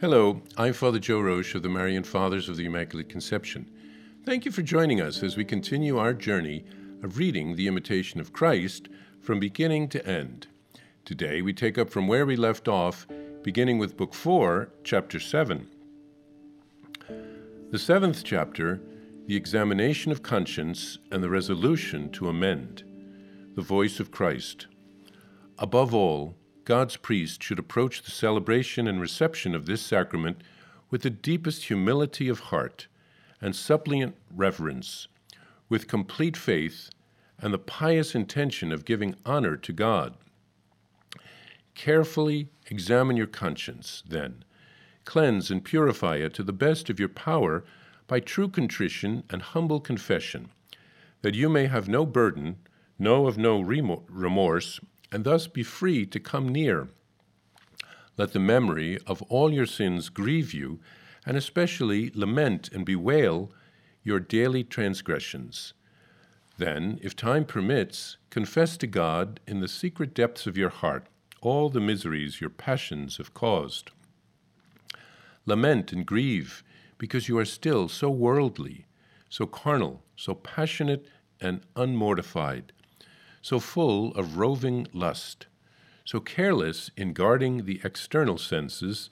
Hello, I'm Father Joe Roesch of the Marian Fathers of the Immaculate Conception. Thank you for joining us as we continue our journey of reading the Imitation of Christ from beginning to end. Today we take up from where we left off, beginning with Book 4, Chapter 7. The seventh chapter, the examination of conscience and the resolution to amend. The voice of Christ. Above all, God's priest should approach the celebration and reception of this sacrament with the deepest humility of heart and suppliant reverence, with complete faith and the pious intention of giving honor to God. Carefully examine your conscience, then. Cleanse and purify it to the best of your power by true contrition and humble confession, that you may have no burden, know of no remorse, and thus be free to come near. Let the memory of all your sins grieve you, and especially lament and bewail your daily transgressions. Then, if time permits, confess to God in the secret depths of your heart all the miseries your passions have caused. Lament and grieve because you are still so worldly, so carnal, so passionate and unmortified so full of roving lust, so careless in guarding the external senses,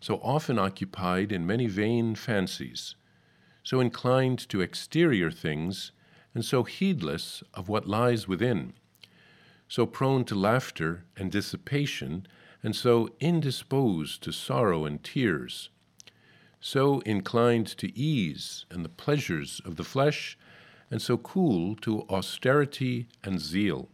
so often occupied in many vain fancies, so inclined to exterior things, and so heedless of what lies within, so prone to laughter and dissipation, and so indisposed to sorrow and tears, so inclined to ease and the pleasures of the flesh and so cool to austerity and zeal,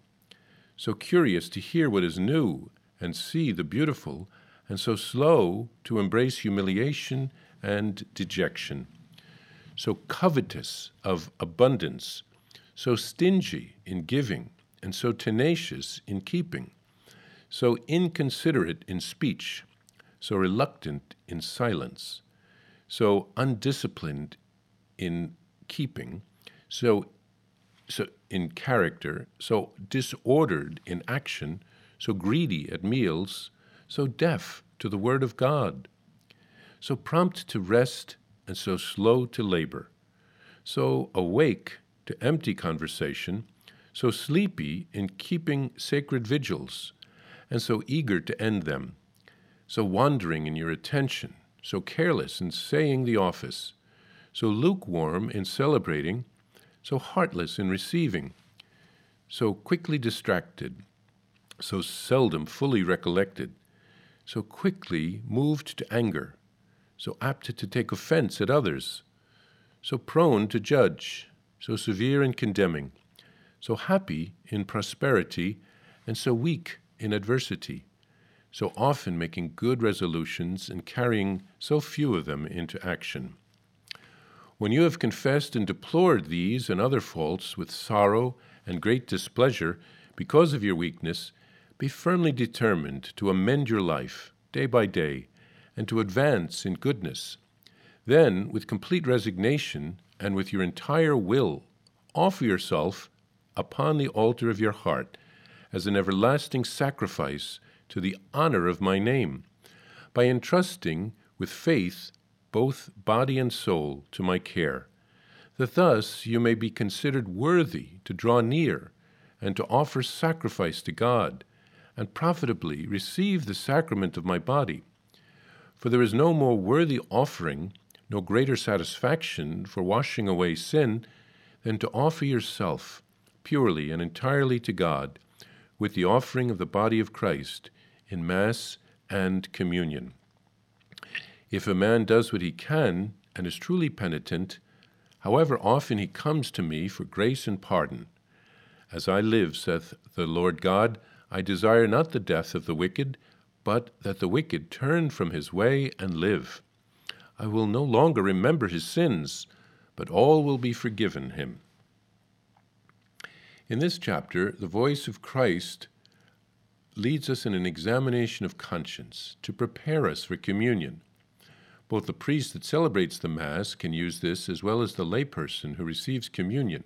so curious to hear what is new and see the beautiful, and so slow to embrace humiliation and dejection, so covetous of abundance, so stingy in giving, and so tenacious in keeping, so inconsiderate in speech, so reluctant in silence, so undisciplined in keeping, so so in character, so disordered in action, so greedy at meals, so deaf to the word of God, so prompt to rest and so slow to labor, so awake to empty conversation, so sleepy in keeping sacred vigils, and so eager to end them, so wandering in your attention, so careless in saying the office, so lukewarm in celebrating so heartless in receiving, so quickly distracted, so seldom fully recollected, so quickly moved to anger, so apt to take offense at others, so prone to judge, so severe in condemning, so happy in prosperity, and so weak in adversity, so often making good resolutions and carrying so few of them into action. When you have confessed and deplored these and other faults with sorrow and great displeasure because of your weakness, be firmly determined to amend your life day by day and to advance in goodness. Then, with complete resignation and with your entire will, offer yourself upon the altar of your heart as an everlasting sacrifice to the honor of my name, by entrusting with faith both body and soul, to my care, that thus you may be considered worthy to draw near and to offer sacrifice to God, and profitably receive the sacrament of my body. For there is no more worthy offering, no greater satisfaction for washing away sin, than to offer yourself purely and entirely to God with the offering of the body of Christ in Mass and communion. If a man does what he can and is truly penitent, however often he comes to me for grace and pardon, as I live, saith the Lord God, I desire not the death of the wicked, but that the wicked turn from his way and live. I will no longer remember his sins, but all will be forgiven him. In this chapter, the voice of Christ leads us in an examination of conscience to prepare us for communion. Both the priest that celebrates the Mass can use this as well as the layperson who receives communion.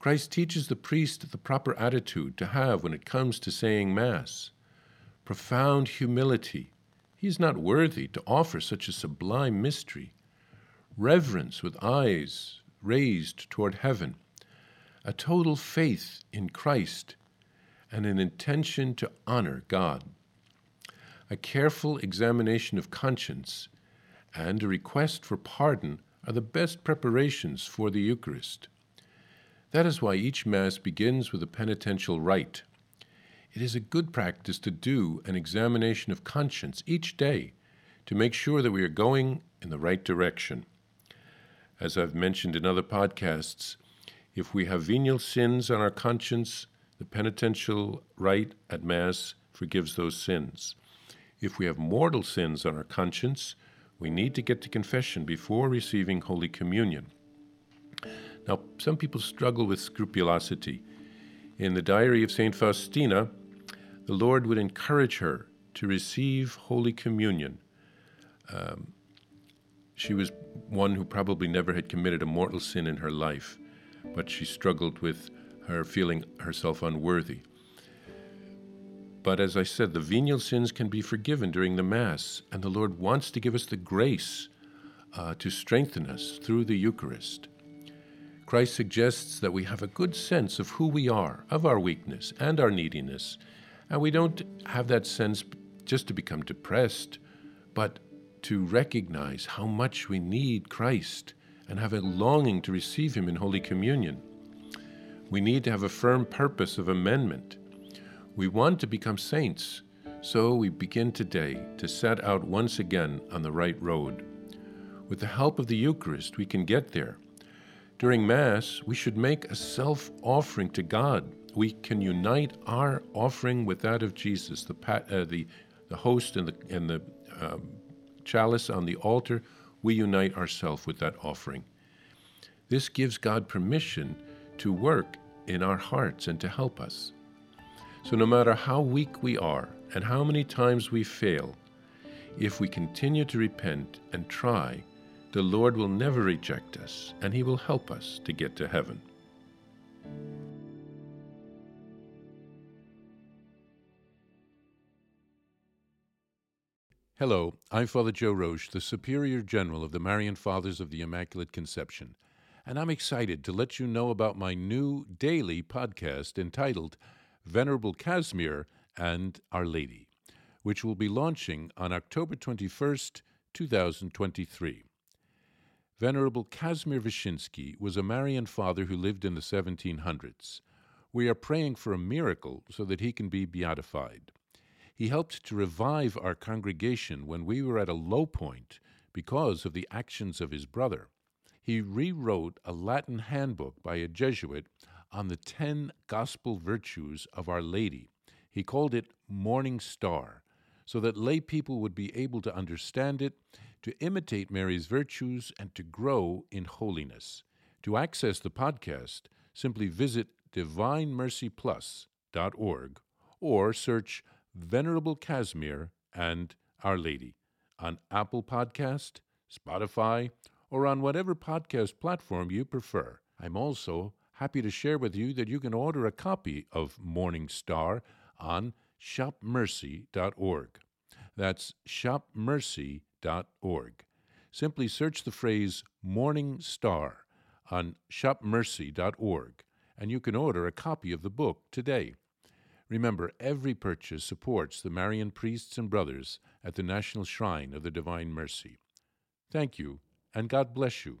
Christ teaches the priest the proper attitude to have when it comes to saying Mass profound humility. He is not worthy to offer such a sublime mystery. Reverence with eyes raised toward heaven, a total faith in Christ, and an intention to honor God. A careful examination of conscience and a request for pardon are the best preparations for the Eucharist. That is why each Mass begins with a penitential rite. It is a good practice to do an examination of conscience each day to make sure that we are going in the right direction. As I've mentioned in other podcasts, if we have venial sins on our conscience, the penitential rite at Mass forgives those sins. If we have mortal sins on our conscience, we need to get to confession before receiving Holy Communion. Now, some people struggle with scrupulosity. In the diary of St. Faustina, the Lord would encourage her to receive Holy Communion. Um, she was one who probably never had committed a mortal sin in her life, but she struggled with her feeling herself unworthy. But as I said, the venial sins can be forgiven during the Mass, and the Lord wants to give us the grace uh, to strengthen us through the Eucharist. Christ suggests that we have a good sense of who we are, of our weakness and our neediness, and we don't have that sense just to become depressed, but to recognize how much we need Christ and have a longing to receive Him in Holy Communion. We need to have a firm purpose of amendment we want to become saints, so we begin today to set out once again on the right road. With the help of the Eucharist, we can get there. During Mass, we should make a self offering to God. We can unite our offering with that of Jesus, the, uh, the, the host and the, and the um, chalice on the altar. We unite ourselves with that offering. This gives God permission to work in our hearts and to help us. So, no matter how weak we are and how many times we fail, if we continue to repent and try, the Lord will never reject us and He will help us to get to heaven. Hello, I'm Father Joe Roesch, the Superior General of the Marian Fathers of the Immaculate Conception, and I'm excited to let you know about my new daily podcast entitled Venerable Casimir and Our Lady, which will be launching on October 21st, 2023. Venerable Casimir Wyszyński was a Marian father who lived in the 1700s. We are praying for a miracle so that he can be beatified. He helped to revive our congregation when we were at a low point because of the actions of his brother. He rewrote a Latin handbook by a Jesuit on the ten gospel virtues of Our Lady. He called it Morning Star, so that lay people would be able to understand it, to imitate Mary's virtues, and to grow in holiness. To access the podcast, simply visit divinemercyplus.org or search Venerable Casimir and Our Lady on Apple Podcast, Spotify, or on whatever podcast platform you prefer. I'm also happy to share with you that you can order a copy of Morning Star on shopmercy.org. That's shopmercy.org. Simply search the phrase Morning Star on shopmercy.org and you can order a copy of the book today. Remember, every purchase supports the Marian priests and brothers at the National Shrine of the Divine Mercy. Thank you, and God bless you.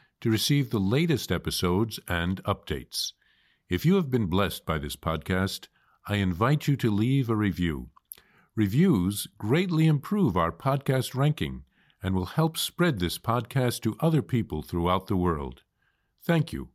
to receive the latest episodes and updates. If you have been blessed by this podcast, I invite you to leave a review. Reviews greatly improve our podcast ranking and will help spread this podcast to other people throughout the world. Thank you.